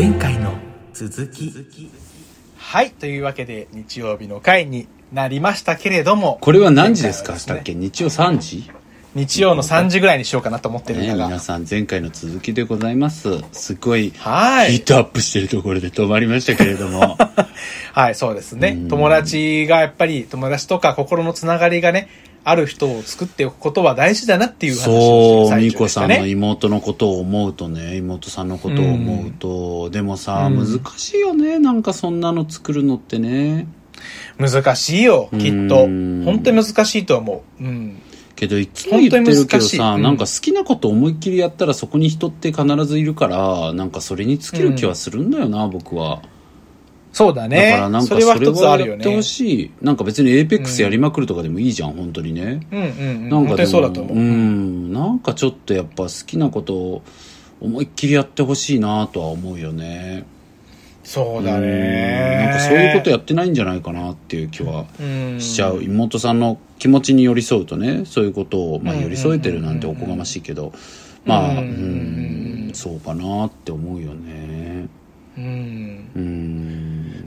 前回の続きはい。というわけで、日曜日の回になりましたけれども。これは何時ですか？したっけ？日曜3時？日曜の3時ぐらいにしようかなと思ってるんねだが。皆さん前回の続きでございます。すごい、はいヒートアップしてるところで止まりましたけれども。はい、そうですねうん。友達がやっぱり、友達とか心のつながりがね、ある人を作っておくことは大事だなっていう話をしてるそう、最みこさんの。妹のことを思うとね、妹さんのことを思うと、でもさ、うん難しいよね。なんかそんなの作るのってね。難しいよ、きっと。うん本当に難しいと思う。うん。けどいつも言ってるけどさ、うんなんか好きなこと思いっきりやったらそこに人って必ずいるから、なんかそれに尽きる気はするんだよな、僕は。そうだね。だからなんかそそれはれ一つあるよはやってほね。しい。なんか別にエーペックスやりまくるとかでもいいじゃん、本当にね。うんうんうん。なんかでもうだと思う。ん、なんかちょっとやっぱ好きなことを思いっきりやってほしいなとは思うよね。そうだうんね。なんかそういうことやってないんじゃないかなっていう気はうんしちゃう。妹さんの気持ちに寄り添うとね、そういうことを、まあうん寄り添えてるなんておこがましいけど、まあ、うんうん、そうかなって思うよね。うん。うん。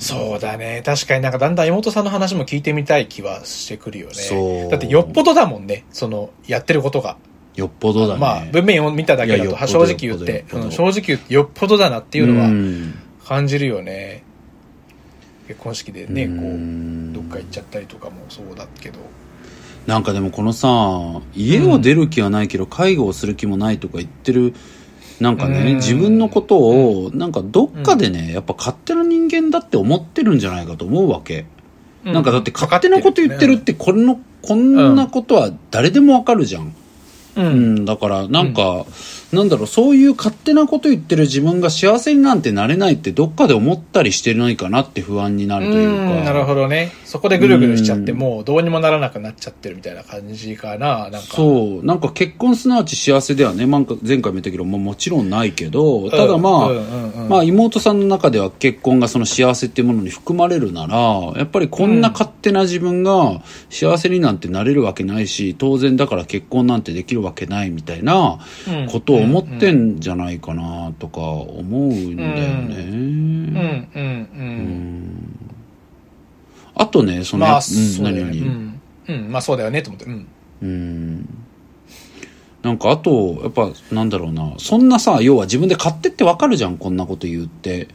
そうだね。確かになんかだんだん妹さんの話も聞いてみたい気はしてくるよね。そうだってよっぽどだもんね。その、やってることが。よっぽどだね。まあ、文面を見ただけだと、正直言って正直言ってよっぽどだなっていうのはん感じるよね。結婚式でね、こうんう、どっか行っちゃったりとかもそうだけど。なんかでもこのさ、家を出る気はないけど介護をする気もないとか言ってる、なんかね、うん。自分のことを、なんかどっかでね、やっぱ勝手な人間だって思ってるんじゃないかと思うわけ。なんかだって勝手なこと言ってるって、これの、こんなことは誰でもわかるじゃん。う。うんん、だからなんか、なんだろう、そういう勝手なこと言ってる自分が幸せになんてなれないってどっかで思ったりしてないかなって不安になるというか。うんなるほどね。そこでぐるぐるしちゃって、うんもうどうにもならなくなっちゃってるみたいな感じかな。なんか。そう。なんか結婚すなわち幸せではね、なんか前回も言ったけど、まあ、もちろんないけど、ただまあ、うんうんうんまあ妹さんの中では結婚がその幸せっていうものに含まれるなら、やっぱりこんな勝手な自分が幸せになんてなれるわけないし、当然だから結婚なんてできるわけないみたいなことを思ってんじゃないかなとか思うんだよね。うんうんう。うんんあとね、その、まあ、う何々。うん。うん、まあそうだよね、と思って。うん。うんなんかあと、やっぱなんだろうな、そんなさ、要は自分で買ってってわかるじゃん、こんなこと言うって。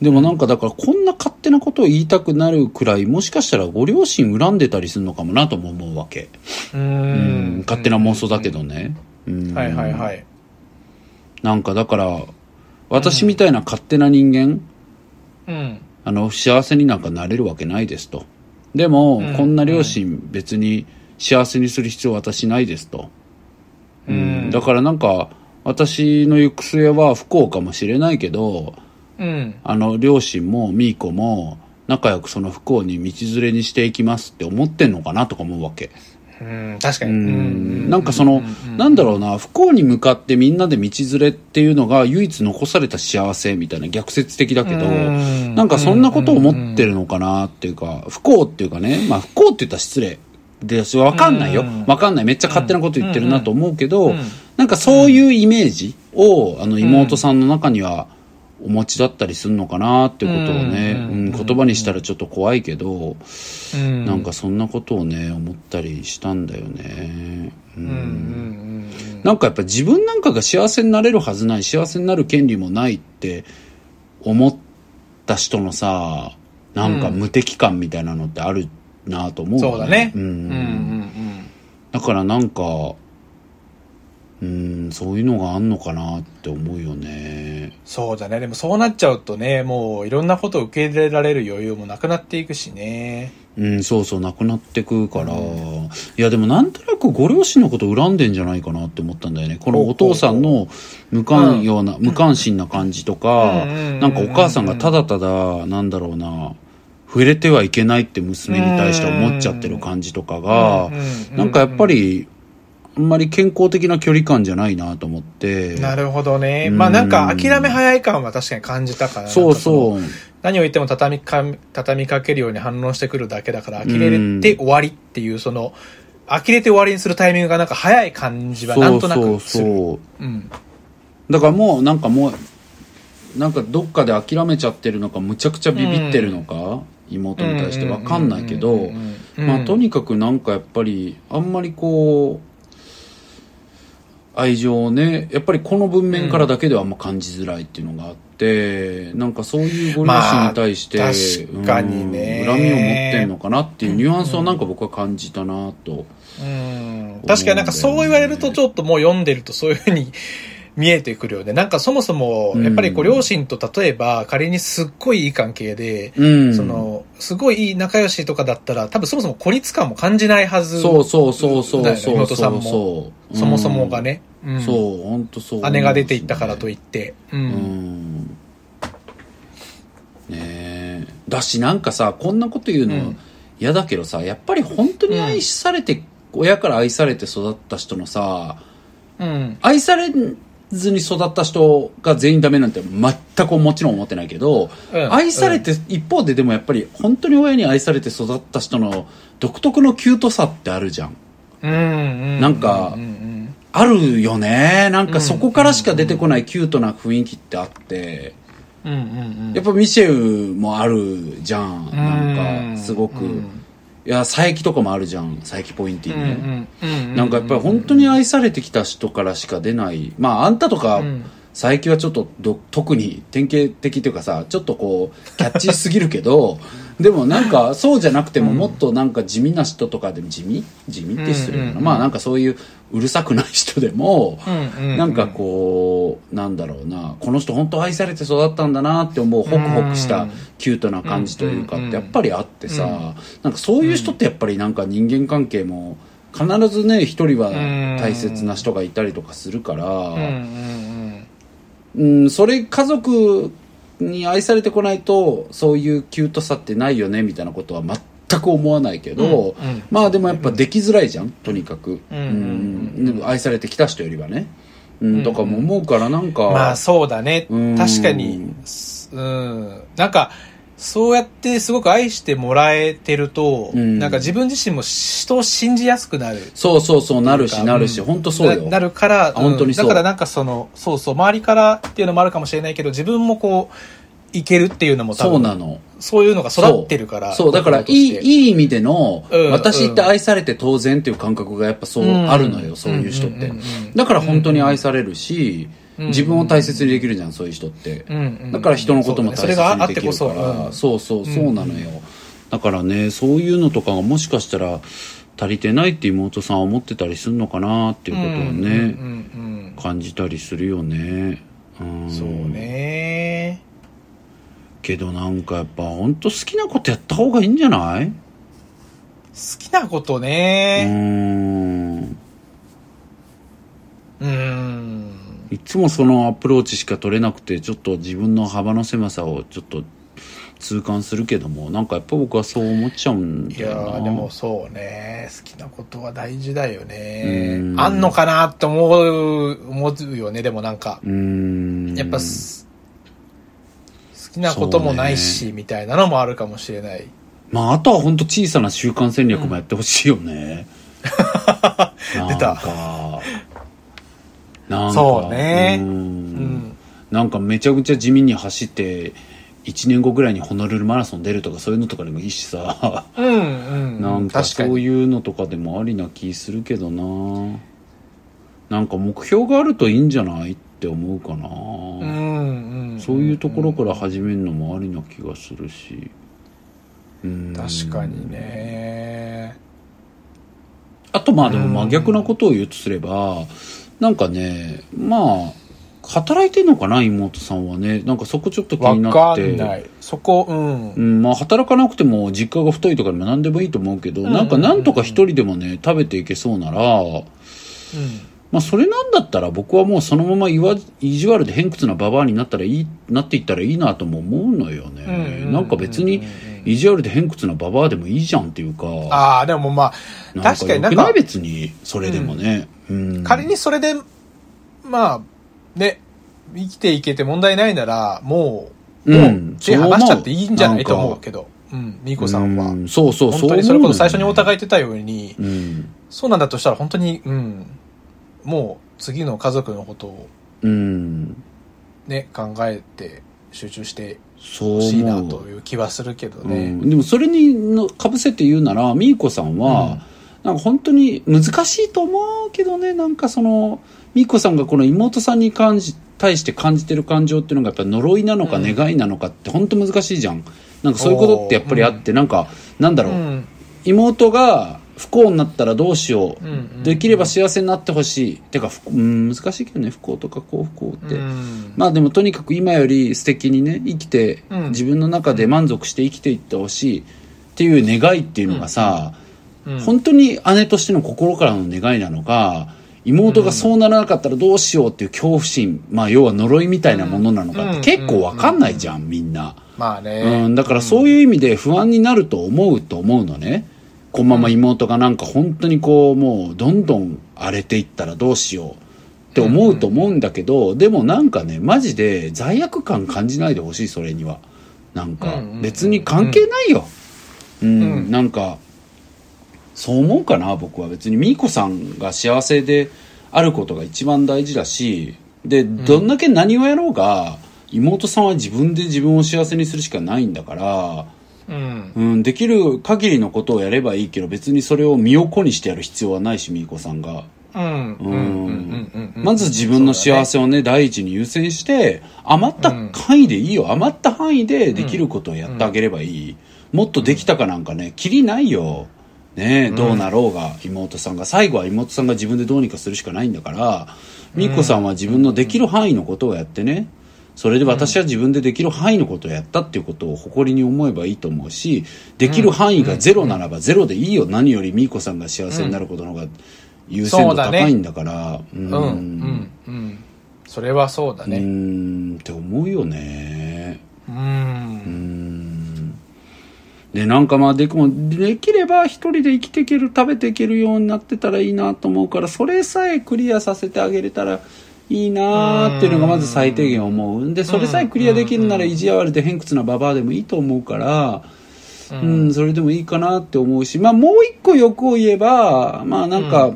でもなんかだからこんな勝手なことを言いたくなるくらい、もしかしたらご両親恨んでたりするのかもなとも思うわけ。ううんん、勝手な妄想だけどね。うんはいはいはい。なんかだから、私みたいな勝手な人間、うん。あの、幸せになんかなれるわけないですと。でも、うんこんな両親別に幸せにする必要は私ないですと。ううん、だからなんか、私の行く末は不幸かもしれないけど、うん。あの、両親もミーコも、仲良くその不幸に道連れにしていきますって思ってんのかなとか思うわけ。うん、確かに。ううんん。なんかその、なんだろうな、不幸に向かってみんなで道連れっていうのが唯一残された幸せみたいな逆説的だけど、うんなんかそんなことを思ってるのかなっていうか、不幸っていうかね、まあ不幸って言ったら失礼。で、わかんないようん。わかんない。めっちゃ勝手なこと言ってるなと思うけどうん、なんかそういうイメージを、あの妹さんの中にはお持ちだったりするのかなっていうことをね、うんうん言葉にしたらちょっと怖いけど、うんなんかそんなことをね、思ったりしたんだよね。ううんなんかやっぱ自分なんかが幸せになれるはずない、幸せになる権利もないって思った人のさ、なんか無敵感みたいなのってあるなと思う、そうだね。ん。だからなんか、うん、そういうのがあんのかなって思うよね。そうだね。でもそうなっちゃうとね、もういろんなことを受け入れられる余裕もなくなっていくしね。うん、そうそう、なくなってくから。いや、でもなんとなくご両親のこと恨んでんじゃないかなって思ったんだよね。このお父さんの無関用な、無関心な感じとか、うんなんかお母さんがただただ、なんだろうな、触れてはいけないって娘に対して思っちゃってる感じとかがうんうんうん、なんかやっぱり、あんまり健康的な距離感じゃないなと思って。なるほどね。うんまあなんか諦め早い感は確かに感じたから。そうそう。何を言っても畳みか、畳みかけるように反応してくるだけだから、呆れて終わりっていう、その、呆れて終わりにするタイミングがなんか早い感じはなんとなくする。そうそうそう。うん。だからもうなんかもうなんかどっかで諦めちゃってるのかむちゃくちゃビビってるのか、妹に対してわかんないけど、うんうんうんうんまあとにかくなんかやっぱりあんまりこう愛情をねやっぱりこの文面からだけではあんま感じづらいっていうのがあってなんかそういうご両親に対して、まあ確かにね。うん恨みを持ってんのかなっていうニュアンスをなんか僕は感じたなと、うん。確かになんかそう言われるとちょっともう読んでるとそういうふうに見えてくるよね。なんかそもそも、やっぱりこううん両親と例えば仮にすっごいいい関係で、うん、その、すごいいい仲良しとかだったら多分そもそも孤立感も感じないはず。そうそうそうそうだよねそう妹さんもそうそもそもがね。うんそう本当そう姉が出ていったからといって。う。うんんねえだしなんかさこんなこと言うのうん嫌だけどさやっぱり本当に愛されて、親から愛されて育った人のさうん。愛されずに育った人が全員ダメなんて全くもちろん思ってないけど、うん愛されて、一方ででもやっぱり本当に親に愛されて育った人の独特のキュートさってあるじゃんうん。うん。なんかうんうんあるよねなんかそこからしか出てこないキュートな雰囲気ってあって、うんうんうん。やっぱミシェルもあるじゃんなんかすごく、うんいや佐伯とかもあるじゃん。佐伯ポインティうんね。なんかやっぱり本当に愛されてきた人からしか出ない。まああんたとか、うん佐伯はちょっとど特に典型的というかさちょっとこうキャッチーすぎるけど でもなんかそうじゃなくてももっとなんか地味な人とかでも地味？地味って失礼かな、うんうんうん。まあなんかそういううるさくない人でも、うんうんうん。なんかこうなんだろうな。この人本当愛されて育ったんだなって思うホクホクしたうん。キュートな感じというかっうんうんてやっぱりあってさ、うん。なんかそういう人ってやっぱりなんか人間関係も必ずね一人は大切な人がいたりとかするから、うんうんうん、それ家族に愛されてこないとそういうキュートさってないよねみたいなことは全く思わないけど、うんうん。まあでもやっぱできづらいじゃんとにかく、うんうんうん。愛されてきた人よりはね、うんうん。とかも思うからなんか、まあそうだね。うん。確かに。うん。なんか、そうやってすごく愛してもらえてると、うん。なんか自分自身も人を信じやすくなる。そうそうそうなるしなるし、うん。本当そうよ。ななるから、あ本当にそう。だからなんかその、そうそう、周りからっていうのもあるかもしれないけど、自分もこう、いけるっていうのも多分、そうなの。そういうのが育ってるから。そう。だからいいい。いい意味での、うん私って愛されて当然っていう感覚がやっぱそううん。あるのよ、そういう人って、だから本当に愛されるし、うん自分を大切にできるじゃんそういう人って、うんうんだから人のことも大切にできるかってこそ。らうん。そうそうそうなのよ、だからねそういうのとかがもしかしたら足りてないって妹さんは思ってたりするのかなっていうことをね、うんうんうん感じたりするよね。うん。うんそうね。けどなんかやっぱ本当好きなことやった方がいいんじゃない？好きなことうね。ん。うん。いつもそのアプローチしか取れなくてちょっと自分の幅の狭さをちょっと痛感するけどもなんかやっぱ僕はそう思っちゃうんいやだよな。ーでもそうね。好きなことは大事だよね。うん。あんのかなって思う思うよね。でもなんかうーん。やっぱす好きなこともないし、みたいなのもあるかもしれない。まああとは本当小さな習慣戦略もやってほしいよね、出たなんか。そうね。ううん。んなんかめちゃくちゃ地味に走って1年後ぐらいにホノルルマラソン出るとかそういうのとかでもいいしさ。うんうん。なんかそういうのとかでもありな気するけどな。なんか目標があるといいんじゃないって思うかな、うんうん。そういうところから始めるのもありな気がするし。うん。確かにね。あとまあでも真逆なことを言うとすればなんかねまあ働いてんのかな妹さんはね。なんかそこちょっと気わになかって。んない。そこうん。うん、まあ働かなくても実家が太いとかでも何でもいいと思うけど、ん。なんかなんとか一人でもね食べていけそうならまあそれなんだったら僕はもうそのままいわ意地悪で偏屈なババアになったらいいなっていったらいいなとも思うのよね、うんなんか別に意地悪で偏屈なババアでもいいじゃんっていうか。ああでもまあ確かになんかない別にそれでもね、うん仮にそれでまあね生きていけて問題ないならもううん。もう手離しちゃっていいんじゃないとそう思う。けど。うんみーこさんは。うん。そうそう本当にそれこそ最初におい互い言ってたようにうん。そうなんだとしたら本当にうんもう次の家族のことをうん。ね、考えて集中してそうほしいな。という気はするけどうね。ん、でもそれにのかぶせて言うなら、みーこさんは、なんか本当に難しいと思うけどね、なんかその、みーこさんがこの妹さんに感じ、対して感じてる感情っていうのがやっぱり呪いなのかうん。願いなのかって本当難しいじゃん。なんかそういうことってやっぱりあって、なんか、なんだろう、うん。妹が不幸になったらどうしよう、できれば幸せになってほしい。てか不うん難しいけどね。不幸とか幸不幸って、うん。まあでもとにかく今より素敵にね生きて、うん。自分の中で満足して生きていってほしいっていう願いっていうのがさ、うん本当に姉としての心からの願いなのか妹がそうならなかったらどうしようっていう恐怖心、まあ要は呪いみたいなものなのかって結構わかんないじゃんみんな。まあね。うん、だからそういう意味で不安になると思うと思うのね。このまま妹がなんか本当にこうもうどんどん荒れていったらどうしようって思うと思うんだけど、でもなんかね、マジで罪悪感感じないでほしい、それには。なんか別に関係ないよ。うん、うんなんか、そう思うかな、僕は別に。みーこさんが幸せであることが一番大事だし、で、どんだけ何をやろうが、妹さんは自分で自分を幸せにするしかないんだから、うん。うん、できる限りのことをやればいいけど、別にそれを身を粉にしてやる必要はないし、みーこさんが。うん。うん。うんうん。うん。うん。まず自分の幸せをね、第一に優先して、余った範囲でいいよ。余った範囲でできることをやってあげればいい。もっとできたかなんかね、きりないよ。ねえ、どうなろうが、妹さんが。最後は妹さんが自分でどうにかするしかないんだから、みーこさんは自分のできる範囲のことをやってね、それで私は自分でできる範囲のことをやったっていうことを誇りに思えばいいと思うし、できる範囲がゼロならばゼロでいいよ。何よりみーこさんが幸せになることの方が優先度高いんだから。ううん。うん。うん。それはそうだね。んって思うよね。う。ん。で、なんかまあでも、できれば一人で生きていける、食べていけるようになってたらいいなと思うから、それさえクリアさせてあげれたらいいなっていうのがまず最低限思うんで、それさえクリアできるなら意地悪で偏屈なババアでもいいと思うから、うん、それでもいいかなって思うし、まあもう一個欲を言えば、まあなんか、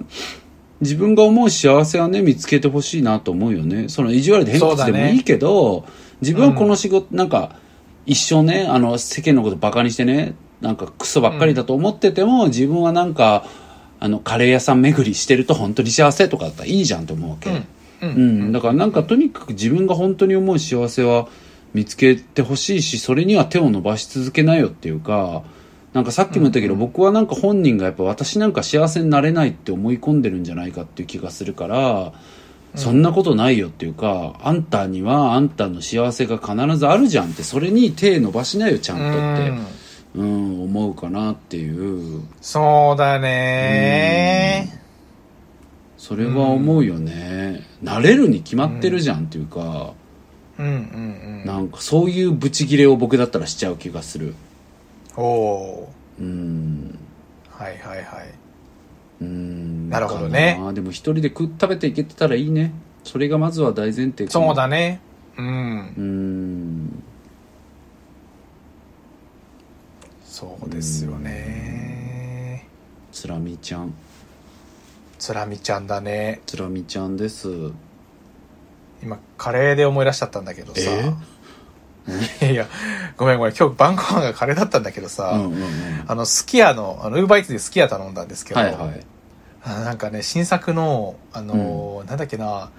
自分が思う幸せはね、見つけてほしいなと思うよね。その意地悪で偏屈でもいいけど、自分はこの仕事、なんか、一生ね、あの、世間のことバカにしてね、なんかクソばっかりだと思ってても、自分はなんか、あの、カレー屋さん巡りしてると本当に幸せとかだったらいいじゃんと思うわけ。うん。うん、だからなんかとにかく自分が本当に思う幸せは見つけてほしいし、それには手を伸ばし続けなよっていうか、なんかさっきも言ったけど、僕はなんか本人がやっぱ私なんか幸せになれないって思い込んでるんじゃないかっていう気がするから、そんなことないよっていうか、あんたにはあんたの幸せが必ずあるじゃんって、それに手伸ばしなよちゃんとって、うん、思うかなっていう。そうだねそれは思うよね。なれるに決まってるじゃんっていうか、うんうんうん。なんかそういうブチギレを僕だったらしちゃう気がする。おおうん。ーはいはいはい。うん。なるほどねでも一人で食食べていけてたらいいね。それがまずは大前提そうだね。うん。うん。そうですよね。つらみちゃん。つらみちゃんだね。つらみちゃんです。今、カレーで思い出しちゃったんだけどさ。え？いや、ごめんごめん。今日晩ご飯がカレーだったんだけどさ、うんうんうん。あの、すき家の、あの、ウーバーイーツですき家頼んだんですけど、はいはい。あなんかね、新作の、あのーなんだっけな、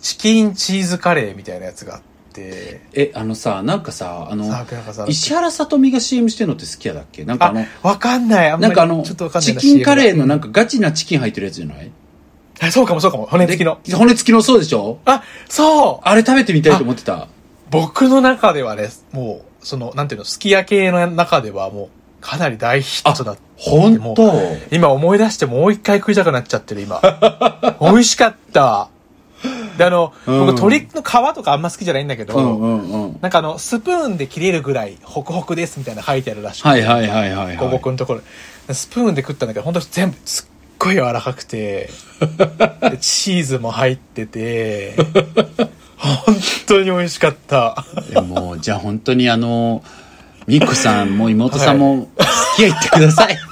チキンチーズカレーみたいなやつがあって、え、あのさ、なんかさ、あの、さなんかさ、石原さとみが CM してるのって好きやだっけ？なんかあの、あ、わかんない。あんまりなんかあの、チキンカレーのなんかガチなチキン入ってるやつじゃない？あそうかもそうかも。骨付きの。で骨付きのそうでしょ？あ、そうあれ食べてみたいと思ってた。僕の中ではね、もう、その、なんていうの、すき家系の中ではもう、かなり大ヒットだ本当？今思い出してもう一回食いたくなっちゃってる、今。美味しかった。で、あの、うん僕鶏の皮とかあんま好きじゃないんだけど。なんかあの、スプーンで切れるぐらい、ホクホクですみたいなの書いてあるらしくて、はいはいはいはいはい。広告のところ。スプーンで食ったんだけど、本当全部すっごい柔らかくて、でチーズも入ってて、本当に美味しかった。でも、じゃあ本当にあの、ミックさんも妹さんも、すき家行ってください。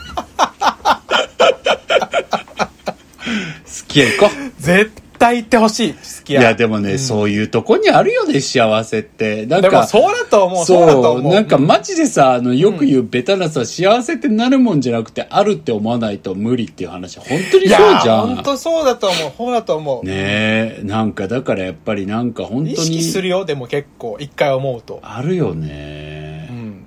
すき家行こう。絶対言ってほしい、好きや。いや、でもね、そういうとこにあるよね、幸せって。なんか、そうだと思う、そうだと思う。なんかマジでさ、あの、よく言うベタなさ、幸せってなるもんじゃなくて、あるって思わないと無理っていう話、本当にいそうやじゃん。本当そうだと思う、そうだと思う。ねえ、なんかだからやっぱりなんか本意当に。識するよ、でも結構、一回思うと。あるようね。ん。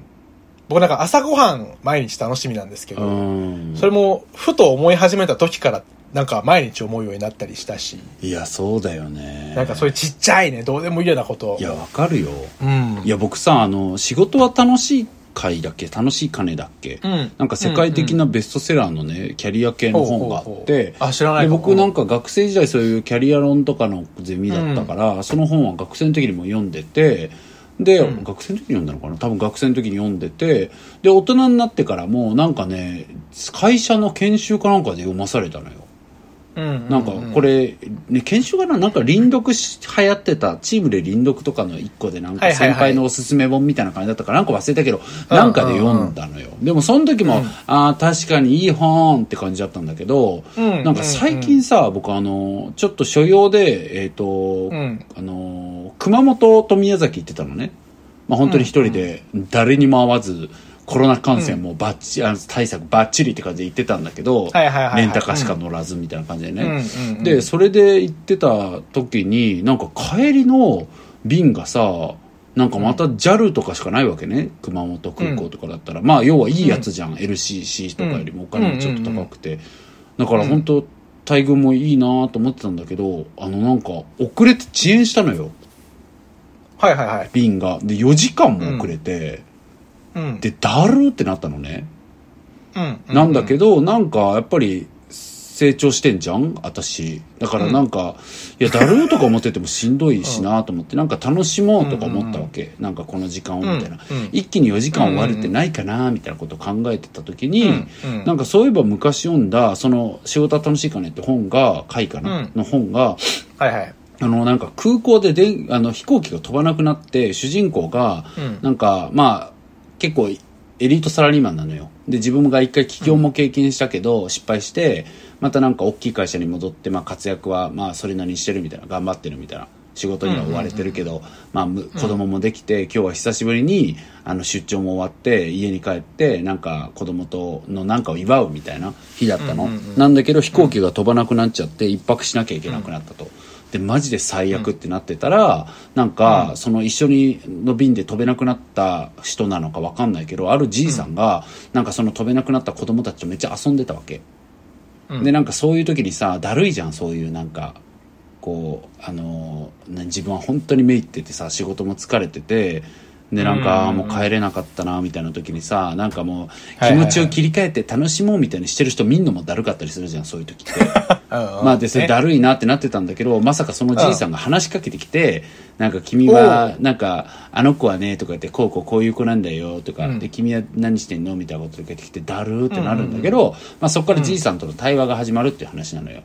僕なんか朝ごはん毎日楽しみなんですけうど、ん。それも、ふと思い始めた時から、なんか毎日思うようになったりしたし、いや、そうだよね。なんかそういうちっちゃいね、どうでもいいようなこと。いや、わかるよ。うん。いや、僕さ、あの、仕事は楽しい会だっけ楽しい金だっけ、うんなんか世界的なベストセラーのね、キャリア系の本があってう、あ知らない僕なんか学生時代そういうキャリア論とかのゼミだったから、その本は学生の時にも読んでて、で、うん学生の時に読んだのかな？多分学生の時に読んでて、で、大人になってからもなんかね、会社の研修かなんかで読まされたのよ。うん。なんかこれ、ね、研修かな？なんか輪読し流行ってたチームで輪読とかの一個でなんか先輩のおすすめ本みたいな感じだったからなんか忘れたけど、なんかで読んだのよ。でもその時も、うんああ、確かにいい本って感じだったんだけど、うんなんか最近さ、僕あの、ちょっと所用で、えっ、と、うん。あの、熊本と宮崎行ってたのね。まあ本当に一人で誰にも会わず、コロナ感染もバッチ、あの対策バッチリって感じで行ってたんだけど、レンタカーしか乗らずみたいな感じでね。うんうんうんで、それで行ってた時に、なんか帰りの便がさ、なんかまた JAL とかしかないわけね。熊本空港とかだったら。まあ要はいいやつじゃん。LCC とかよりもお金もちょっと高くて。だから本当待遇もいいなと思ってたんだけど、あのなんか遅れて遅延したのよ。はいはいはい。便が。で、4時間も遅れて、うん。で、だるーってなったのね。うん。なんだけど、なんか、やっぱり、成長してんじゃん？私。だからなんか、いや、だるーとか思っててもしんどいしなと思って、なんか楽しもうとか思ったわけ。なんかこの時間をみたいなうんうん。一気に4時間終わるってないかなみたいなことを考えてた時にうんうん、なんかそういえば昔読んだ、その、仕事は楽しいかねって本が、回かうなんの本が、はいはい。あの、なんか空港ででんあの飛行機が飛ばなくなって、主人公がうん、なんか、まあ、結構エリートサラリーマンなのよ。で、自分が一回起業も経験したけど、失敗して、またなんか大きい会社に戻って、まあ活躍は、まあそれなりにしてるみたいな、頑張ってるみたいな。仕事には追われてるけど、ま子供もできて、今日は久しぶりに、あの出張も終わって、家に帰って、なんか子供とのなんかを祝うみたいな日だったの。なんだけど飛行機が飛ばなくなっちゃって、一泊しなきゃいけなくなったと。で、マジで最悪ってなってたら、なんか、その一緒にの便で飛べなくなった人なのかわかんないけど、あるじいさんが、なんかその飛べなくなった子供たちとめっちゃ遊んでたわけ。うん。で、なんかそういう時にさ、だるいじゃん、そういうなんか、こう、あの自分は本当にめいっててさ、仕事も疲れてて、で、なんか、うん。もう帰れなかったな、みたいな時にさ、なんかもう、気持ちを切り替えて楽しもうみたいにしてる人見んのもだるかったりするじゃん、そういう時って。ままあで、それだるいなってなってたんだけど、まさかそのじいさんが話しかけてきて、なんか君は、なんか、あの子はね、とか言って、こうこうこういう子なんだよ、とか、うん。で、君は何してんのみたいなこと言ってきて、だるーってなるんだけど、まあそこからじいさんとの対話が始まるっていう話なのよ。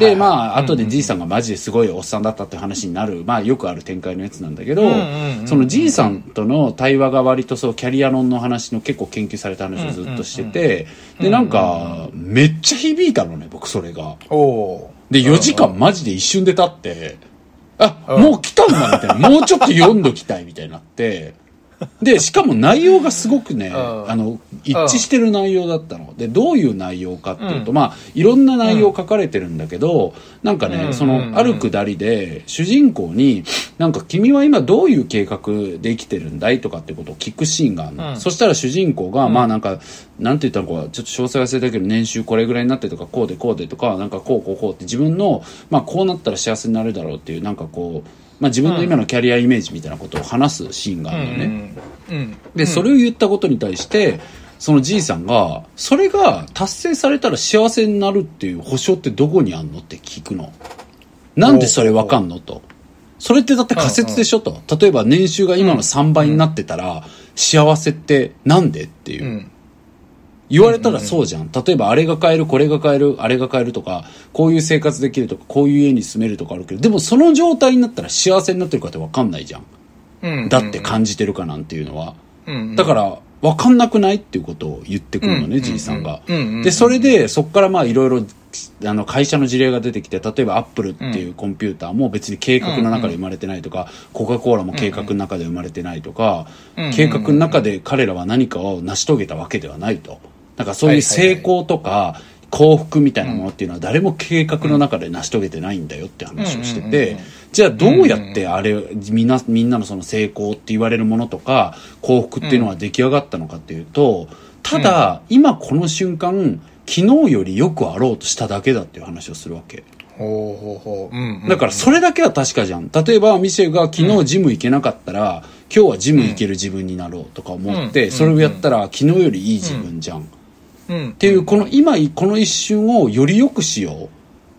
で、まあ、後でじいさんがマジですごいおっさんだったって話になる、まあよくある展開のやつなんだけどそのじいさんとの対話が割とそう、キャリア論の話の結構研究された話をずっとしてて、で、なんか、めっちゃ響いたのね、僕それが。おおで、4時間マジで一瞬で経って、あ、うんもう来たんだみたいな。もうちょっと読んどきたいみたいになって。で、しかも内容がすごくね、うんあの、一致してる内容だったの。で、どういう内容かっていうと、うん。まあ、いろんな内容書かれてるんだけど、なんかね、うん。その、あるくだりで、主人公に、なんか君は今どういう計画で生きてるんだいとかってことを聞くシーンがあるの。うん。そしたら主人公が、まあなんか、なんて言ったのか、ちょっと詳細忘れたけど、年収これぐらいになってとか、こうでこうでとか、なんかこうこうこうって自分の、まあこうなったら幸せになるだろうっていう、なんかこう、まあ自分の今のキャリアイメージみたいなことを話すシーンがあるのね。うん。うん。で、それを言ったことに対して、そのじいさんが、それが達成されたら幸せになるっていう保証ってどこにあんのって聞くの。なんでそれわかんのと。それってだって仮説でしょと。例えば年収が今の3倍になってたら、幸せってなんでっていうう。ん。言われたらそうじゃん。例えばあれが買える、これが買える、あれが買えるとか、こういう生活できるとか、こういう家に住めるとかあるけど、でもその状態になったら幸せになってるかってわかんないじゃん。うん。だって感じてるかなんていうのは。うん。だから、わかんなくないっていうことを言ってくるのね、うんじいさんが。で、それで、そっからまあいろいろあの会社の事例が出てきて例えばアップルっていうコンピューターも別に計画の中で生まれてないとか、コカ・コーラも計画の中で生まれてないとか、うん計画の中で彼らは何かを成し遂げたわけではないとなんかそういう成功とか幸福みたいなものっていうのは誰も計画の中で成し遂げてないんだよって話をしてて、じゃあどうやってあれ、みんな、みんなのその成功って言われるものとか、幸福っていうのは出来上がったのかっていうと、ただ、今この瞬間、昨日よりよくあろうとしただけだっていう話をするわけ。ほうほうほう。うん、うん。だからそれだけは確かじゃん。例えば、ミシェが昨日ジム行けなかったら、今日はジム行ける自分になろうとか思って、うんそれをやったら昨日よりいい自分じゃん。っうん。ていう、この今、この一瞬をより良くしよう。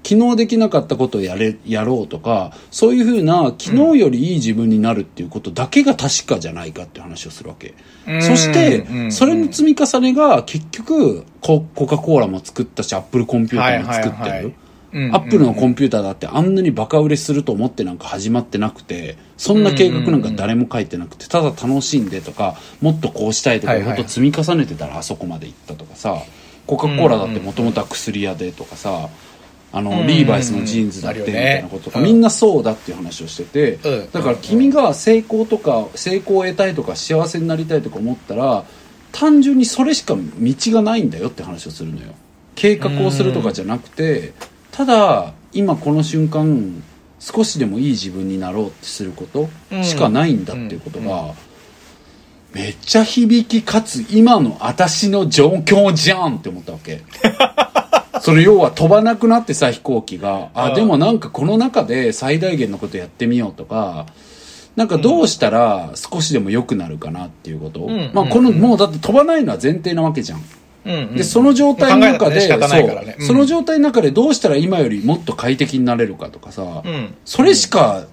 昨日できなかったことをやれ、やろうとか、そういうふうな、昨日よりいい自分になるっていうことだけが確かじゃないかっていう話をするわけ。うんそしてう、んそれの積み重ねが結局、コ、コカ・コーラも作ったし、アップルコンピューターも作ってる。はいはいはいうん。アップルのコンピューターだってあんなにバカ売れすると思ってなんか始まってなくて、そんな計画なんか誰も書いてなくて、ただ楽しんでとか、もっとこうしたいとかはいはいい。うことを積み重ねてたらあそこまで行ったとかさ、コカ・コーラだってもともとは薬屋でとかさ、あの、うんリーバイスのジーンズだってみたいなこととか、うん。みんなそうだっていう話をしてて、うん。だから君が成功とか、成功を得たいとか幸せになりたいとか思ったら、単純にそれしか道がないんだよって話をするのよ。計画をするとかじゃなくて、ただ今この瞬間少しでもいい自分になろうってすることしかないんだっていうことが、めっちゃ響きかつ今の私の状況じゃんって思ったわけ。それ要は飛ばなくなってさ飛行機が、あ、うん。でもなんかこの中で最大限のことやってみようとか、なんかどうしたら少しでも良くなるかなっていうこと。ん。まあこの、うん。もうだって飛ばないのは前提なわけじゃん。で、その状態の中で、その状態の中でどうしたら今よりもっと快適になれるかとかさ、うん。それしか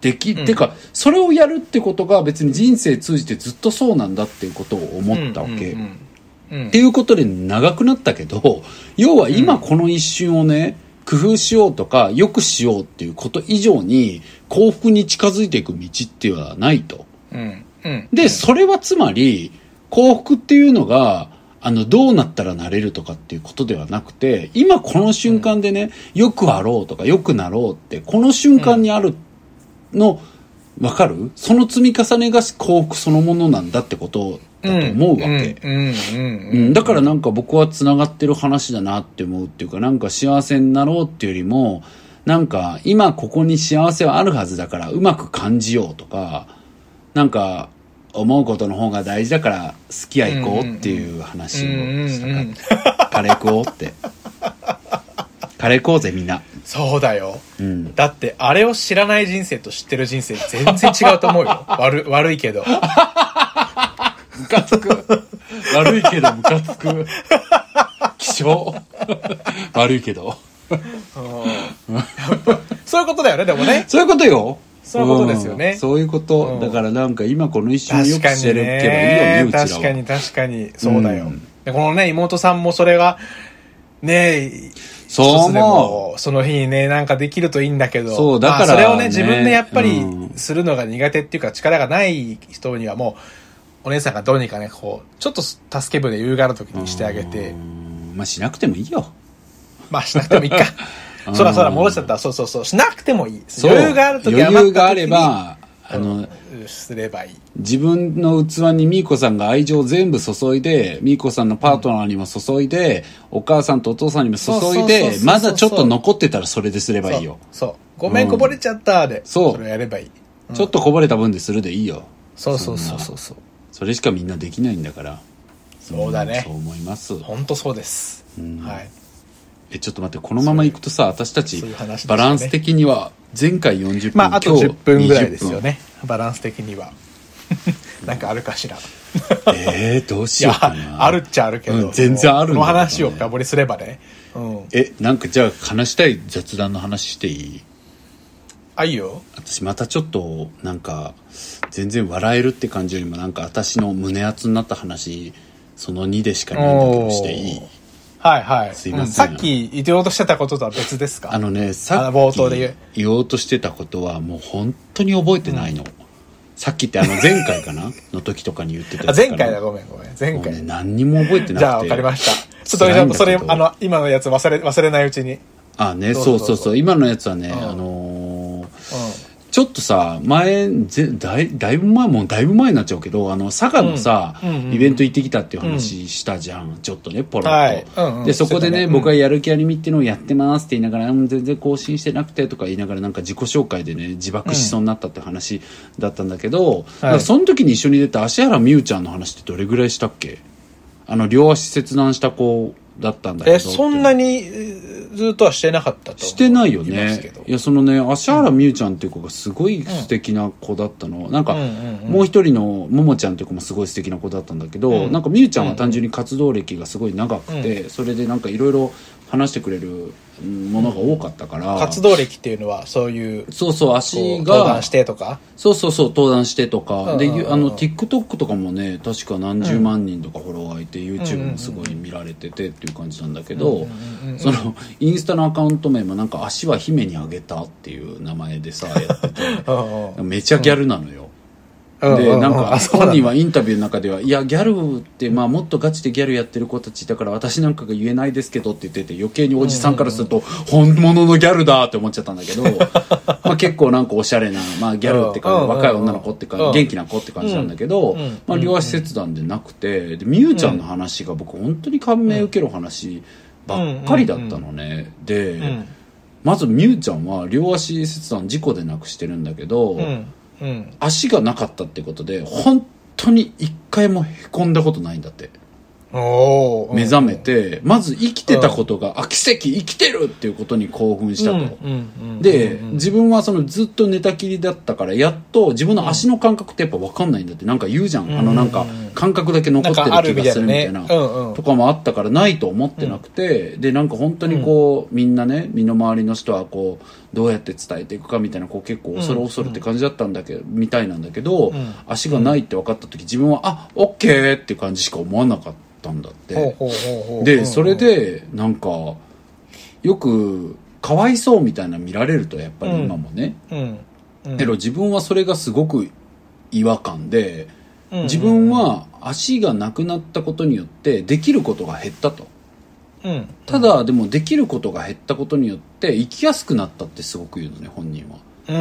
でき、ん。てか、それをやるってことが別に人生通じてずっとそうなんだっていうことを思ったわけ。っていうことで長くなったけど、要は今この一瞬をね、工夫しようとか、良くしようっていうこと以上に、幸福に近づいていく道っていうのはないと。うん。うん。で、それはつまり、幸福っていうのが、あの、どうなったらなれるとかっていうことではなくて、今この瞬間でね、よくあろうとか、よくなろうって、この瞬間にあるの、わかる？その積み重ねが幸福そのものなんだってことだと思うわけ。うんうんうんうん、だからなんか僕は繋がってる話だなって思うっていうか、なんか幸せになろうっていうよりも、なんか今ここに幸せはあるはずだからうまく感じようとか、なんか思うことの方が大事だから好きや行こうっていう話をしたかった。カレー食おうって。カレー食おうぜみんな。そうだようん。だってあれを知らない人生と知ってる人生全然違うと思うよ 悪悪いけどムカつく。悪いけどムカつく。気象。悪いけど。そういうことだよねでもねそういうことよ。そういうことですよね。うん。そういうこと。うん。だからなんか今この一瞬よくしてるけばいいよねね、うちらは。確かに確かに。そうだよ、うん。でこのね妹さんもそれがねそう思もその日にねなんかできるといいんだけど。そうだからまあそれをねね。自分でやっぱりうん。するのが苦手っていうか力がない人にはもうお姉さんがどうにかねこうちょっと助け舟夕がある時にしてあげて。うん。まあしなくてもいいよ。まあしなくてもいいか。う んそらそら戻しちゃった。らそうそうそう。しなくてもいい。余裕がある時余裕があれば、あの、うん。すればいい。自分の器にミーコさんが愛情を全部注いで、ミーコさんのパートナーにも注いで、お母さんとお父さんにも注いでまだちょっと残ってたらそれですればいいよ。そうそうごめんこぼれちゃったで、そう。それやればいい。ちょっとこぼれた分でするでいいよ。そうそうそうそうそう。それしかみんなできないんだから。そうだね。そう思います。本当そうです、ん。はいえ、ちょっと待って、このまま行くとさ、私たちバランス的には、前回40分、まああと今日10分ぐらいですよ20ねバランス的には。なんかあるかしら。分。えー、どうしようかな。あるっちゃあるけど、うん全然あるんだけどね。この話を深掘りすればね。うん。え、なんかじゃあ話したい雑談の話していい？あいいよ。私またちょっと、なんか、全然笑えるって感じよりも、なんか私の胸熱になった話、その2でしかないんだけどしていい？はいはい。すいません。うん。さっき言おうとしてたこととは別ですか？あのね、さあっ冒頭で言う。き言おうとしてたことはもう本当に覚えてないの。さっきってあの前回かな？の時とかに言ってたあ前回だ。ごめんごめん。前回、ね、何にも覚えてなくて。じゃあ分かりました。ちょっとそれ、あの、今のやつ忘れ、忘れないうちに。あね、そうそうそう。今のやつはね、ん。あのーちょっとさ、前、ぜだいだいぶ前、もうだいぶ前になっちゃうけど、あの、佐賀のさ、うんうんうんうん。イベント行ってきたっていう話したじゃん。ちょっとね、ポロはい。ッと。うんうん。で、そこでね、してたね。うん。僕はやる気アニメっていうのをやってますって言いながら、うん全然更新してなくてとか言いながら、なんか自己紹介でね、自爆しそうになったって話だったんだけど、その時に一緒に出た芦原美羽ちゃんの話ってどれぐらいしたっけ？あの、両足切断した子だったんだけど。え、そんなに、えーずっとはしてなかったとしてないよね。いや、そのね、芦原美羽ちゃんっていう子がすごい素敵な子だったの。なんか、うんうんうん。もう一人のももちゃんっていう子もすごい素敵な子だったんだけど、うん。なんか美羽ちゃんは単純に活動歴がすごい長くて、それでなんかいろいろ話してくれるうんものが多かったから、活動歴っていうのは、そういう、そうそう、足登が壇、してとか？そうそうそう、登壇してとか、で、あの、TikTok とかもね、確か何十万人とかフォロワーいて、YouTube もすごい見られててっていう感じなんだけど、その、インスタのアカウント名もなんか、足は姫にあげたっていう名前でさ、やってて、めちゃギャルなのよ。うんで、なんか、本人はインタビューの中では、いや、ギャルって、まあ、もっとガチでギャルやってる子たちだから、私なんかが言えないですけどって言ってて、余計におじさんからすると、本物のギャルだって思っちゃったんだけど、まあ結構なんかおしゃれな、まあギャルってか、うん若い女の子ってか、うん元気な子って感じなんだけどうん、まあ両足切断でなくて、で、みゆちゃんの話が僕本当に感銘受ける話ばっかりだったのね。で、うん。まずみゆちゃんは両足切断事故でなくしてるんだけど、うん。うん。足がなかったってことで本当に一回もへこんだことないんだって。目覚めてまず生きてたことが、あ奇跡生きてるっていうことに興奮したと、うんうんうんで、うん。自分はそのずっと寝たきりだったからやっと自分の足の感覚ってやっぱ分かんないんだってなんか言うじゃん、あのなんか感覚だけ残ってる気がするみたいななんかあるみたいなね。うんうんとかもあったからないと思ってなくて、でなんか本当にこう、みんなね身の回りの人はこうどうやって伝えていくかみたいなこう結構恐る恐るって感じだったんだけど、みたいなんだけど、ん足がないって分かった時自分はあオッケーって感じしか思わなかったんだって。で、それ、で、なんか、よく、かわいそうみたいな見られると、やっぱり今もね。けど自分はそれがすごく違和感で、うん自分は足がなくなったことによって、できることが減ったと。うん。ただ、でもできることが減ったことによって、生きやすくなったってすごく言うのね、本人は。う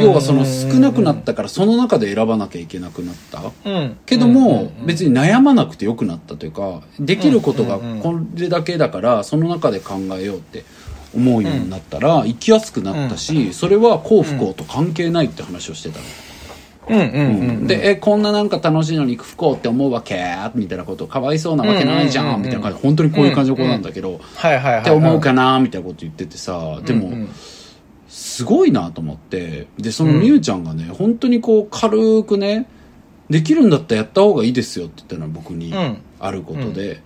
ん。要はその少なくなったから、その中で選ばなきゃいけなくなった。うん。けども、別に悩まなくてよくなったというか、できることがこれだけだから、その中で考えようって思うようになったら、生きやすくなったし、それは幸不幸と関係ないって話をしてたの。うんうんうん。で、え、こんななんか楽しいのに不幸って思うわけ？みたいなこと、かわいそうなわけないじゃん。みたいな感じ、本当にこういう感じの子なんだけど、はいはいはい。って思うかなみたいなこと言っててさ、でも、うん。うんすごいなと思って。でそのみゆちゃんがね、本当にこう軽くねできるんだったらやった方がいいですよって言ったのは僕にうん。あることで、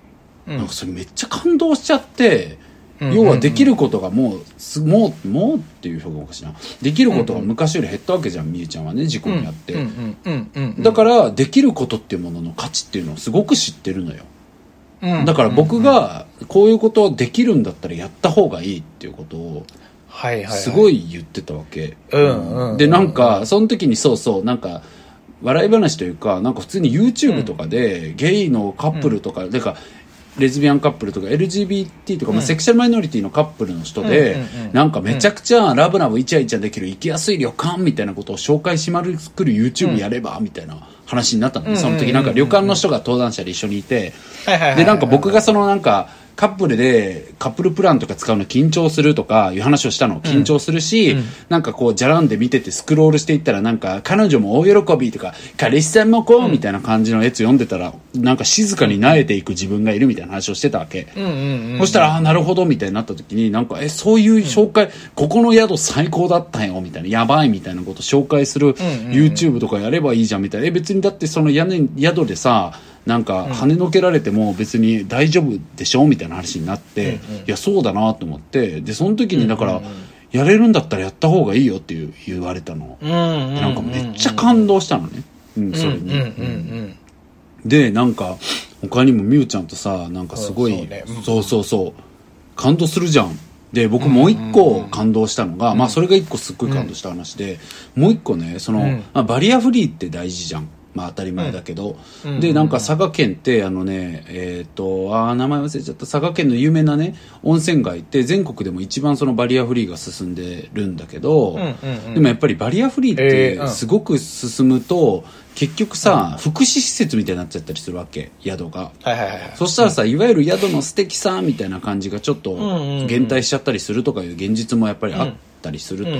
うん。なんかそれめっちゃ感動しちゃって、うん要はできることがもうすもうもうっていう表現おかしいな。できることが昔より減ったわけじゃんみゆちゃんはね事故にあって、うんうんうんうん。だからできることっていうものの価値っていうのをすごく知ってるのよ。らだから僕、がこういうことをできるんだったらやった方がいいっていうことを。すごい言ってたわけ。うんうんで、なんか、その時にそうそう、なんか、笑い話というか、なんか普通に YouTube とかで、ゲイのカップルとか、てか、レズビアンカップルとか LGBT とか、まあ、セクシャルマイノリティのカップルの人で、なんかめちゃくちゃラブラブイチャイチャできる行きやすい旅館みたいなことを紹介しまるくる YouTube やれば、みたいな話になったの。ね。その時なんか旅館の人が登壇者で一緒にいて。で、なんか僕がそのなんか、カップルでカップルプランとか使うの緊張するとかいう話をしたの緊張するし、なんかこうじゃらんで見ててスクロールしていったらなんか彼女も大喜びとか彼氏さんもこうみたいな感じのやつ読んでたらなんか静かに慣れていく自分がいるみたいな話をしてたわけ。うんうんうん。そしたら、ああ、なるほど、みたいになった時に、なんか、え、そういう紹介、ここの宿最高だったよ、みたいな、やばい、みたいなこと紹介する YouTube とかやればいいじゃん、みたいな。え、別にだってその屋根、宿でさ、なんか、跳ねのけられても別に大丈夫でしょみたいな話になって、いや、そうだなと思って、で、その時に、だから、やれるんだったらやった方がいいよっていう言われたの。うんうんうん。でなんかめっちゃ感動したのね。うん、それに。うんうんうん。でなんか他にもみゆちゃんとさなんかすごい、ね。うん。そうそうそう。感動するじゃん。で僕もう一個感動したのが、まあそれが一個すっごい感動した話で、もう一個ねその、うん。まあ、バリアフリーって大事じゃんまあ当たり前だけど。うん。で、なんか佐賀県って、あのね、えっ、と、あー名前忘れちゃった、佐賀県の有名なね、温泉街って全国でも一番そのバリアフリーが進んでるんだけど、うんうんうん。でもやっぱりバリアフリーっえてーうん。すごく進むと、結局さ、福祉施設みたいになっちゃったりするわけ、宿が。はいはいはいはい。そしたらさ、いわゆる宿の素敵さみたいな感じがちょっとんうんうん。減退しちゃったりするとかいう現実もやっぱりあったりすると。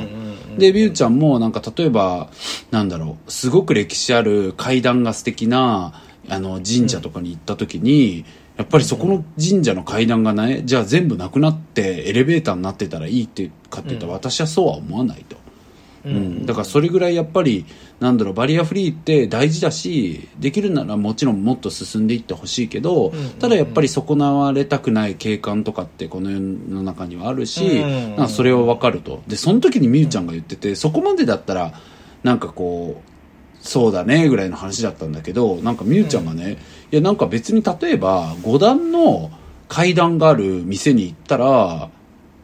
で、ビューちゃんもなんか例えば、なんだろう、すごく歴史ある階段が素敵な、あの、神社とかに行った時に、やっぱりそこの神社の階段がね、じゃあ全部なくなってエレベーターになってたらいいってかって言ったら私はそうは思わないと。うん、だからそれぐらいやっぱりなんだろうバリアフリーって大事だしできるならもちろんもっと進んでいってほしいけど、ただやっぱり損なわれたくない景観とかってこの世の中にはあるし、うんなんかそれは分かると。でその時にみゆちゃんが言っててそこまでだったらなんかこうそうだねぐらいの話だったんだけどなんかみゆちゃんがね、いやなんか別に例えば5段の階段がある店に行ったら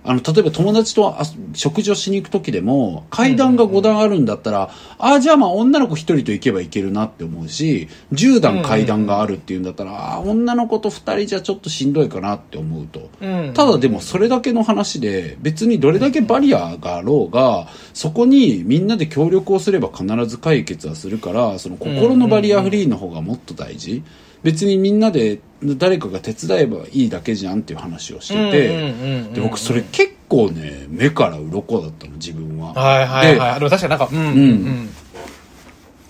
あの、例えば友達とあ食事をしに行く時でも、階段が5段あるんだったら、ああ、じゃあまあ女の子1人と行けば行けるなって思うし、10段階段があるっていうんだったら、ああ、女の子と2人じゃちょっとしんどいかなって思うと。うんただでもそれだけの話で、別にどれだけバリアがあろうが、そこにみんなで協力をすれば必ず解決はするから、その心のバリアフリーの方がもっと大事。別にみんなで誰かが手伝えばいいだけじゃんっていう話をしてて、で僕それ結構ね目から鱗だったの自分は。はいはいではい。でも確かになんか、うんうんうん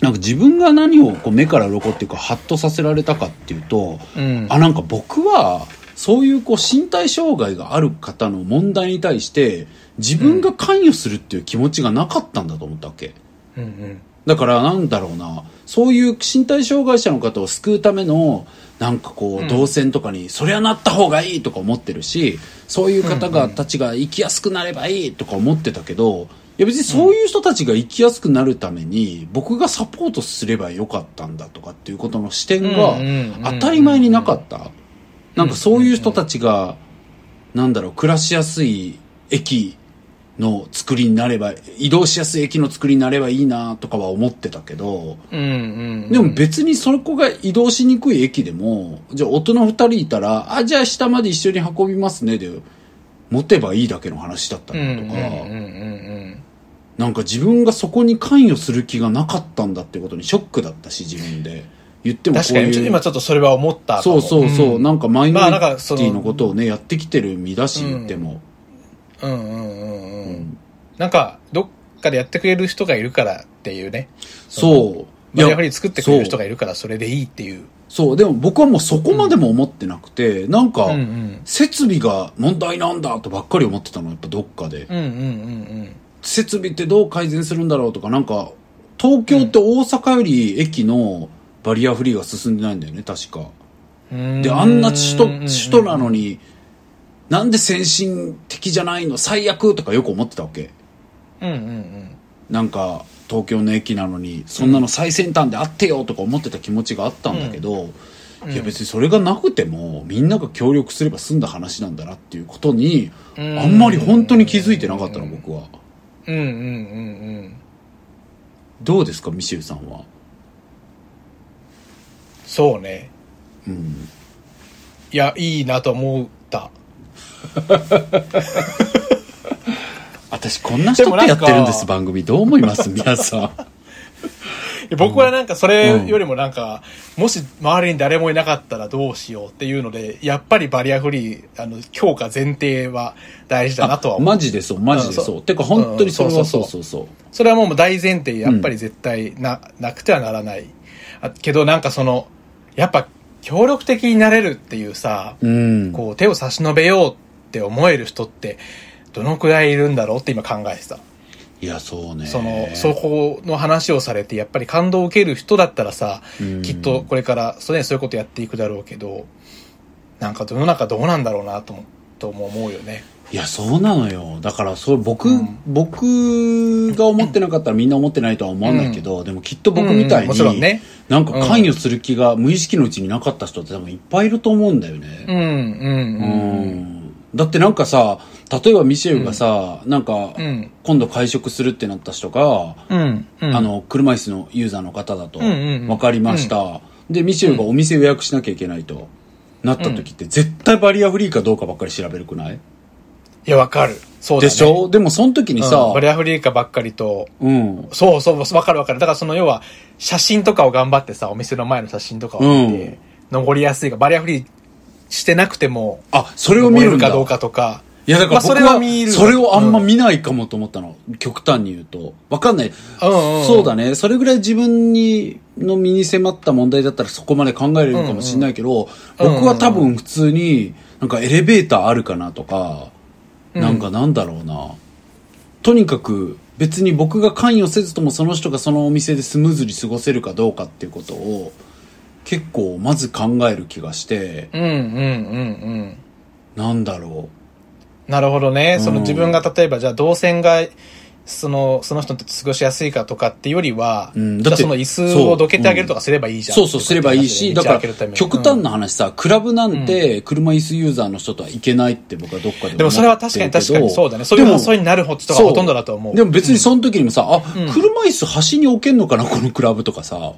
なんか自分が何をこう目から鱗っていうかハッとさせられたかっていうと、うん。あなんか僕はそういうこう身体障害がある方の問題に対して自分が関与するっていう気持ちがなかったんだと思ったわけ。うんうん。だからなんだろうな、そういう身体障害者の方を救うための、なんかこう、動線とかに、それはなった方がいいとか思ってるし、そういう方が、たちが生きやすくなればいいとか思ってたけど、いや別にそういう人たちが生きやすくなるために、僕がサポートすればよかったんだとかっていうことの視点が当たり前になかった。なんかそういう人たちが、なんだろう、暮らしやすい駅の作りになれば、移動しやすい駅の作りになればいいなとかは思ってたけど、うんうん。でも別にそこが移動しにくい駅でも、じゃあ大人二人いたら、あ、じゃあ下まで一緒に運びますねで、持てばいいだけの話だったうんうんりとか、うんうんなんか自分がそこに関与する気がなかったんだってことにショックだったし、自分で。言ってうん。もこういう。確かに、今ちょっとそれは思った。そうそうそう、んなんかマイノリティのことをね、やってきてる身だし、うん言っても。うんうんうんう。うんんなんか、どっかでやってくれる人がいるからっていうね。そう。バリアフリー作ってくれる人がいるからそれでいいっていう。そう、でも僕はもうそこまでも思ってなくて、なんかうんう、ん。設備が問題なんだとばっかり思ってたの、やっぱどっかで。うんうんうん設備ってどう改善するんだろうとか、なんか、東京って大阪より駅のバリアフリーが進んでないんだよね、確か。うん。で、あんな首都、うんうんうん首都なのに、なんで先進的じゃないの？最悪とかよく思ってたわけ。うんうんうん。なんか、東京の駅なのに、そんなの最先端であってよとか思ってた気持ちがあったんだけど、いや別にそれがなくても、みんなが協力すれば済んだ話なんだなっていうことに、うんあんまり本当に気づいてなかったの、僕は。うんうんうんうん。どうですか、ミシェルさんは？そうね。うん。いや、いいなと思った。私こんな人とやってるんです、で番組。どう思います皆さん。僕はなんかそれよりもなんか、もし周りに誰もいなかったらどうしようっていうので、やっぱりバリアフリー、あの、強化前提は大事だなとは思う。マジでそう、マジでそう。うんそうてか本当にそれはうんそそううそううそうそれはもう大前提、やっぱり絶対な、なくてはならない。あけどなんかその、やっぱ協力的になれるっていうさ、うん。こう手を差し伸べようって思える人って、どのくらいいるんだろうって今考えてた。いや、そうね。その、そこの話をされて、やっぱり感動を受ける人だったらさ、うんきっとこれから、そうね、そういうことやっていくだろうけど、なんか世の中どうなんだろうなとも、とも思うよね。いや、そうなのよ。だから、それ僕、うん僕が思ってなかったらみんな思ってないとは思わないけど、でもきっと僕みたいに、うんもちろんねなんか関与する気が無意識のうちになかった人って多分いっぱいいると思うんだよね。うん、うん、うん。うんだってなんかさ、例えばミシェルがさ、なんか、うん今度会食するってなった人が、うん。うん。あ、の、車椅子のユーザーの方だと、うんうんうん分かりました。で、ミシェルがお店予約しなきゃいけないと、なった時って、絶対バリアフリーかどうかばっかり調べるくない？いや、わかる。そうだね。でしょ？でもその時にさうん、バリアフリー化ばっかりと、うん。そうそう、わかるわかる。だからその要は、写真とかを頑張ってさ、お店の前の写真とかを見て、登りやすいか、バリアフリーしてなくても、あ、それを見るかどうかとか。いや、だから僕は、は見るそれをあんま見ないかもと思ったの。極端に言うと。わかんない。うんうんそうだね。それぐらい自分に、の身に迫った問題だったらそこまで考えれるかもしれないけど、うんうん僕は多分普通に、なんかエレベーターあるかなとか、なんかなんだろうな。とにかく、別に僕が関与せずともその人がそのお店でスムーズに過ごせるかどうかっていうことを、結構まず考える気がして、うんうんうんうん。なんだろなるほどね。そのうん自分が例えばじゃあ動線が、その、その人にと過ごしやすいかとかっていうよりは、うんだってその椅子をどけてあげるとかすればいいじゃん。そうそうすればいいし、だから極端な話さ、クラブなんて車椅子ユーザーの人とはいけないって僕はどっかででもそれは確かに確かにそうだね。そういう発想になる人がほとんどだと思う。でも別にその時にもさ、あ、車椅子端に置けんのかな、このクラブとかさ。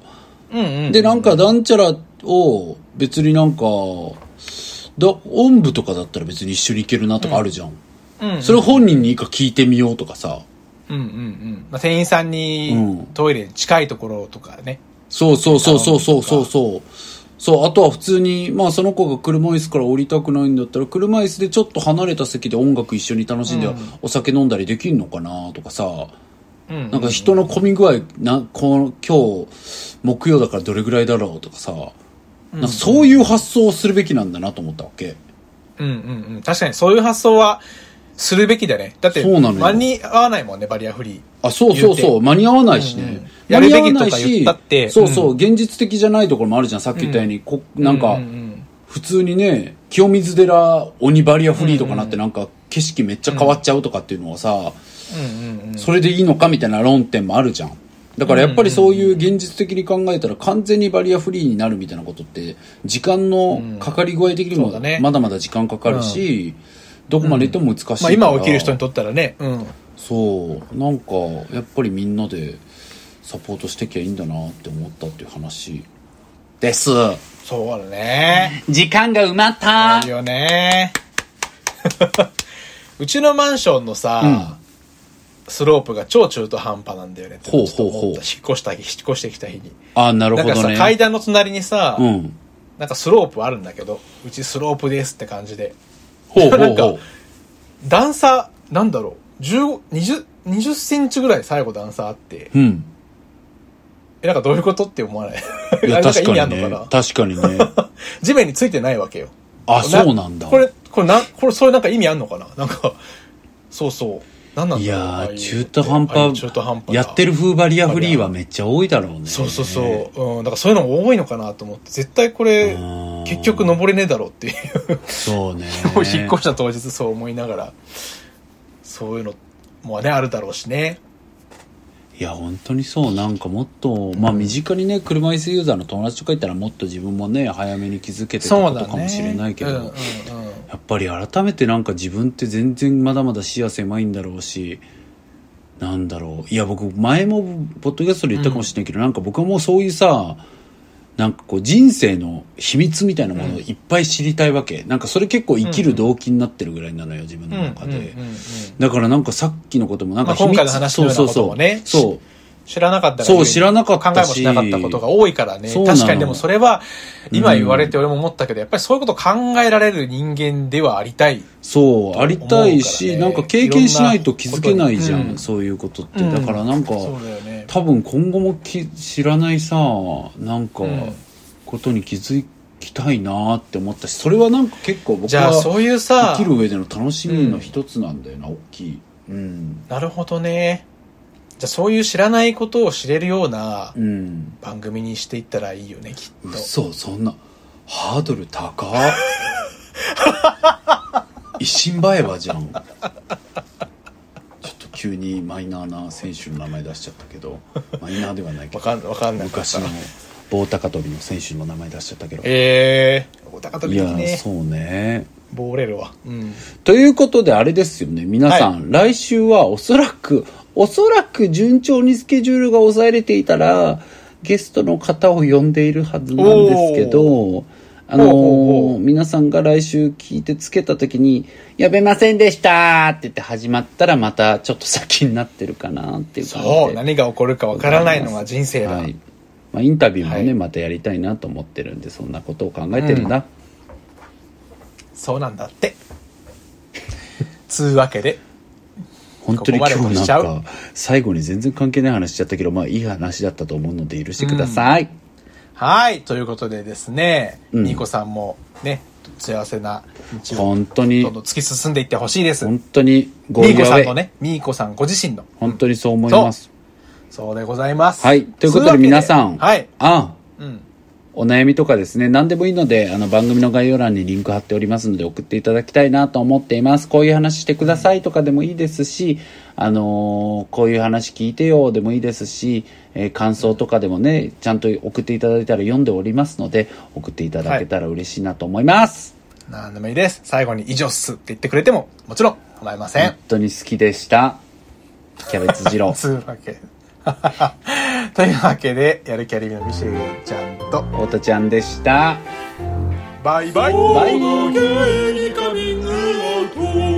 うんうん。で、なんか、ダンチャラを別になんか、だ、おんぶとかだったら別に一緒に行けるなとかあるじゃん。うんうんそれを本人にいいか聞いてみようとかさ。うんうんうん。まあ、店員さんにうんトイレに近いところとかね。そうそうそうそうそうそうそう。そう、あとは普通に、まあその子が車椅子から降りたくないんだったら、車椅子でちょっと離れた席で音楽一緒に楽しんで、うんお酒飲んだりできんのかなとかさ、うんうん。なんか人の混み具合、な、この、今日、木曜だからどれぐらいだろうとかさ、なんかそういう発想をするべきなんだなと思ったわけ。うんうんうん。確かにそういう発想はするべきだね。だって、そうなのよ間に合わないもんね、バリアフリー。あ、そうそう言そうう、間に合わないしね。うんうん間に合わないやるべきとか言ったってそうそう、現実的じゃないところもあるじゃん、さっき言ったように。こなんか、ううん普通にね、清水寺鬼バリアフリーとかなってなんか景色めっちゃ変わっちゃうとかっていうのはさ、うんうんうん。それでいいのかみたいな論点もあるじゃん。だからやっぱりそういう現実的に考えたら完全にバリアフリーになるみたいなことって時間のかかり具合的にもまだまだ時間かかるし、どこまで行っても難しいから、まあ今起きる人にとったらね、うん。そう。なんかやっぱりみんなでサポートしてきゃいいんだなって思ったっていう話です。そうだね。時間が埋まっあるよね。うちのマンションのさ、スロープが超中途半端なんだよねってほうほうほう。引っ越した日、引っ越してきた日に。あなるなんかさ、ほどね階段の隣にさ、うん。なんかスロープあるんだけど、うちスロープですって感じで。ほうほう なんかほう段差、なんだろう、15、20、20センチぐらい最後段差あって、うん。え、なんかどういうことって思わない？いやなんか意確かにね味あんのかな？確かにね。地面についてないわけよ。あそうなんだ。これ、これな、これ、そういうなんか意味あんのかな？なんか、そうそう。なんなんいやー中途半端中途半端なやってる風バリアフリーはめっちゃ多いだろうねそうそうそう。うん。だからそういうのも多いのかなと思って、絶対これうん、結局登れねえだろうっていう。そうね 引っ越した当日そう思いながら、そういうのもね、あるだろうしね。いや本当にそうなんかもっとまあ身近にね車椅子ユーザーの友達とかいたらもっと自分もね早めに気づけてた。ことかもしれないけど、うんうんうん。やっぱり改めてなんか自分って全然まだまだ視野狭いんだろうしなんだろう。いや僕前もポッドキャストで言ったかもしれないけど、なんか僕はもうそういうさなんかこう人生の秘密みたいなものをいっぱい知りたいわけ、なんかそれ結構生きる動機になってるぐらいなのよ自分の中で、うんうんうんうん。だからなんかさっきのこともなんかまあ今回の話のようなこともね。そうそう。そう知らなかったらそう知らなかったし。考えもしなかったことが多いからね。確かにでもそれは、今言われて俺も思ったけど、やっぱりそういうこと考えられる人間ではありたい。そうありたいし、なんか経験しないと気づけないじゃん、うん。そういうことって、うんだからなんか、ね。多分今後もき知らないさなんかうん。ことに気づきたいなって思ったしそれはなんか結構僕じゃあそうはいうさ生き、る上での楽しみの一つなんだよな、大きい。うん。なるほどね。じゃあそういう知らないことを知れるようなうん番組にしていったらいいよね、きっと。嘘そんなハードル高っ 一心映えばじゃんちょっと急にマイナーな選手の名前出しちゃったけどマイナーではないけどわかん、わかんない。昔の棒高跳びの選手の名前出しちゃったけどええー、お高跳びいいいねや。そうねボーレるわ。うん。ということであれですよね、皆さん、来週はおそらく、おそらく順調にスケジュールが抑えれていたら、ゲストの方を呼んでいるはずなんですけど、あのーほうほうほう皆さんが来週聞いてつけた時に、呼べませんでしたって言って始まったらまたちょっと先になってるかなっていう感じで。そう、何が起こるかわからないのが人生だ。はい。まあ、インタビューもね、はいまたやりたいなと思ってるんで、そんなことを考えてるな。そうなんだって。つうわけで、本当に今日なんか最後に全然関係ない話しちゃったけどまあいい話だったと思うので許してください、はい、ということでですね、うんニーコさんもね、幸せな道を本当にどんどん突き進んでいってほしいです。本当にゴミーコさんのね、ミーコさんご自身の。本当にそう思います、そうでございます。はいということで皆さんはい。あん。お悩みとかですね何でもいいのであの番組の概要欄にリンク貼っておりますので送っていただきたいなと思っていますこういう話してくださいとかでもいいですし、あのーこういう話聞いてよでもいいですし、えー感想とかでもねちゃんと送っていただいたら読んでおりますので送っていただけたら嬉しいなと思います、なんでもいいです。最後に以上っすって言ってくれても、もちろん構いません本。当に好きでしたキャベツ二郎 つうわけ。というわけで、やる気ありみのミシェルちゃんと、太田ちゃんでした。バイバイ。バイバイ。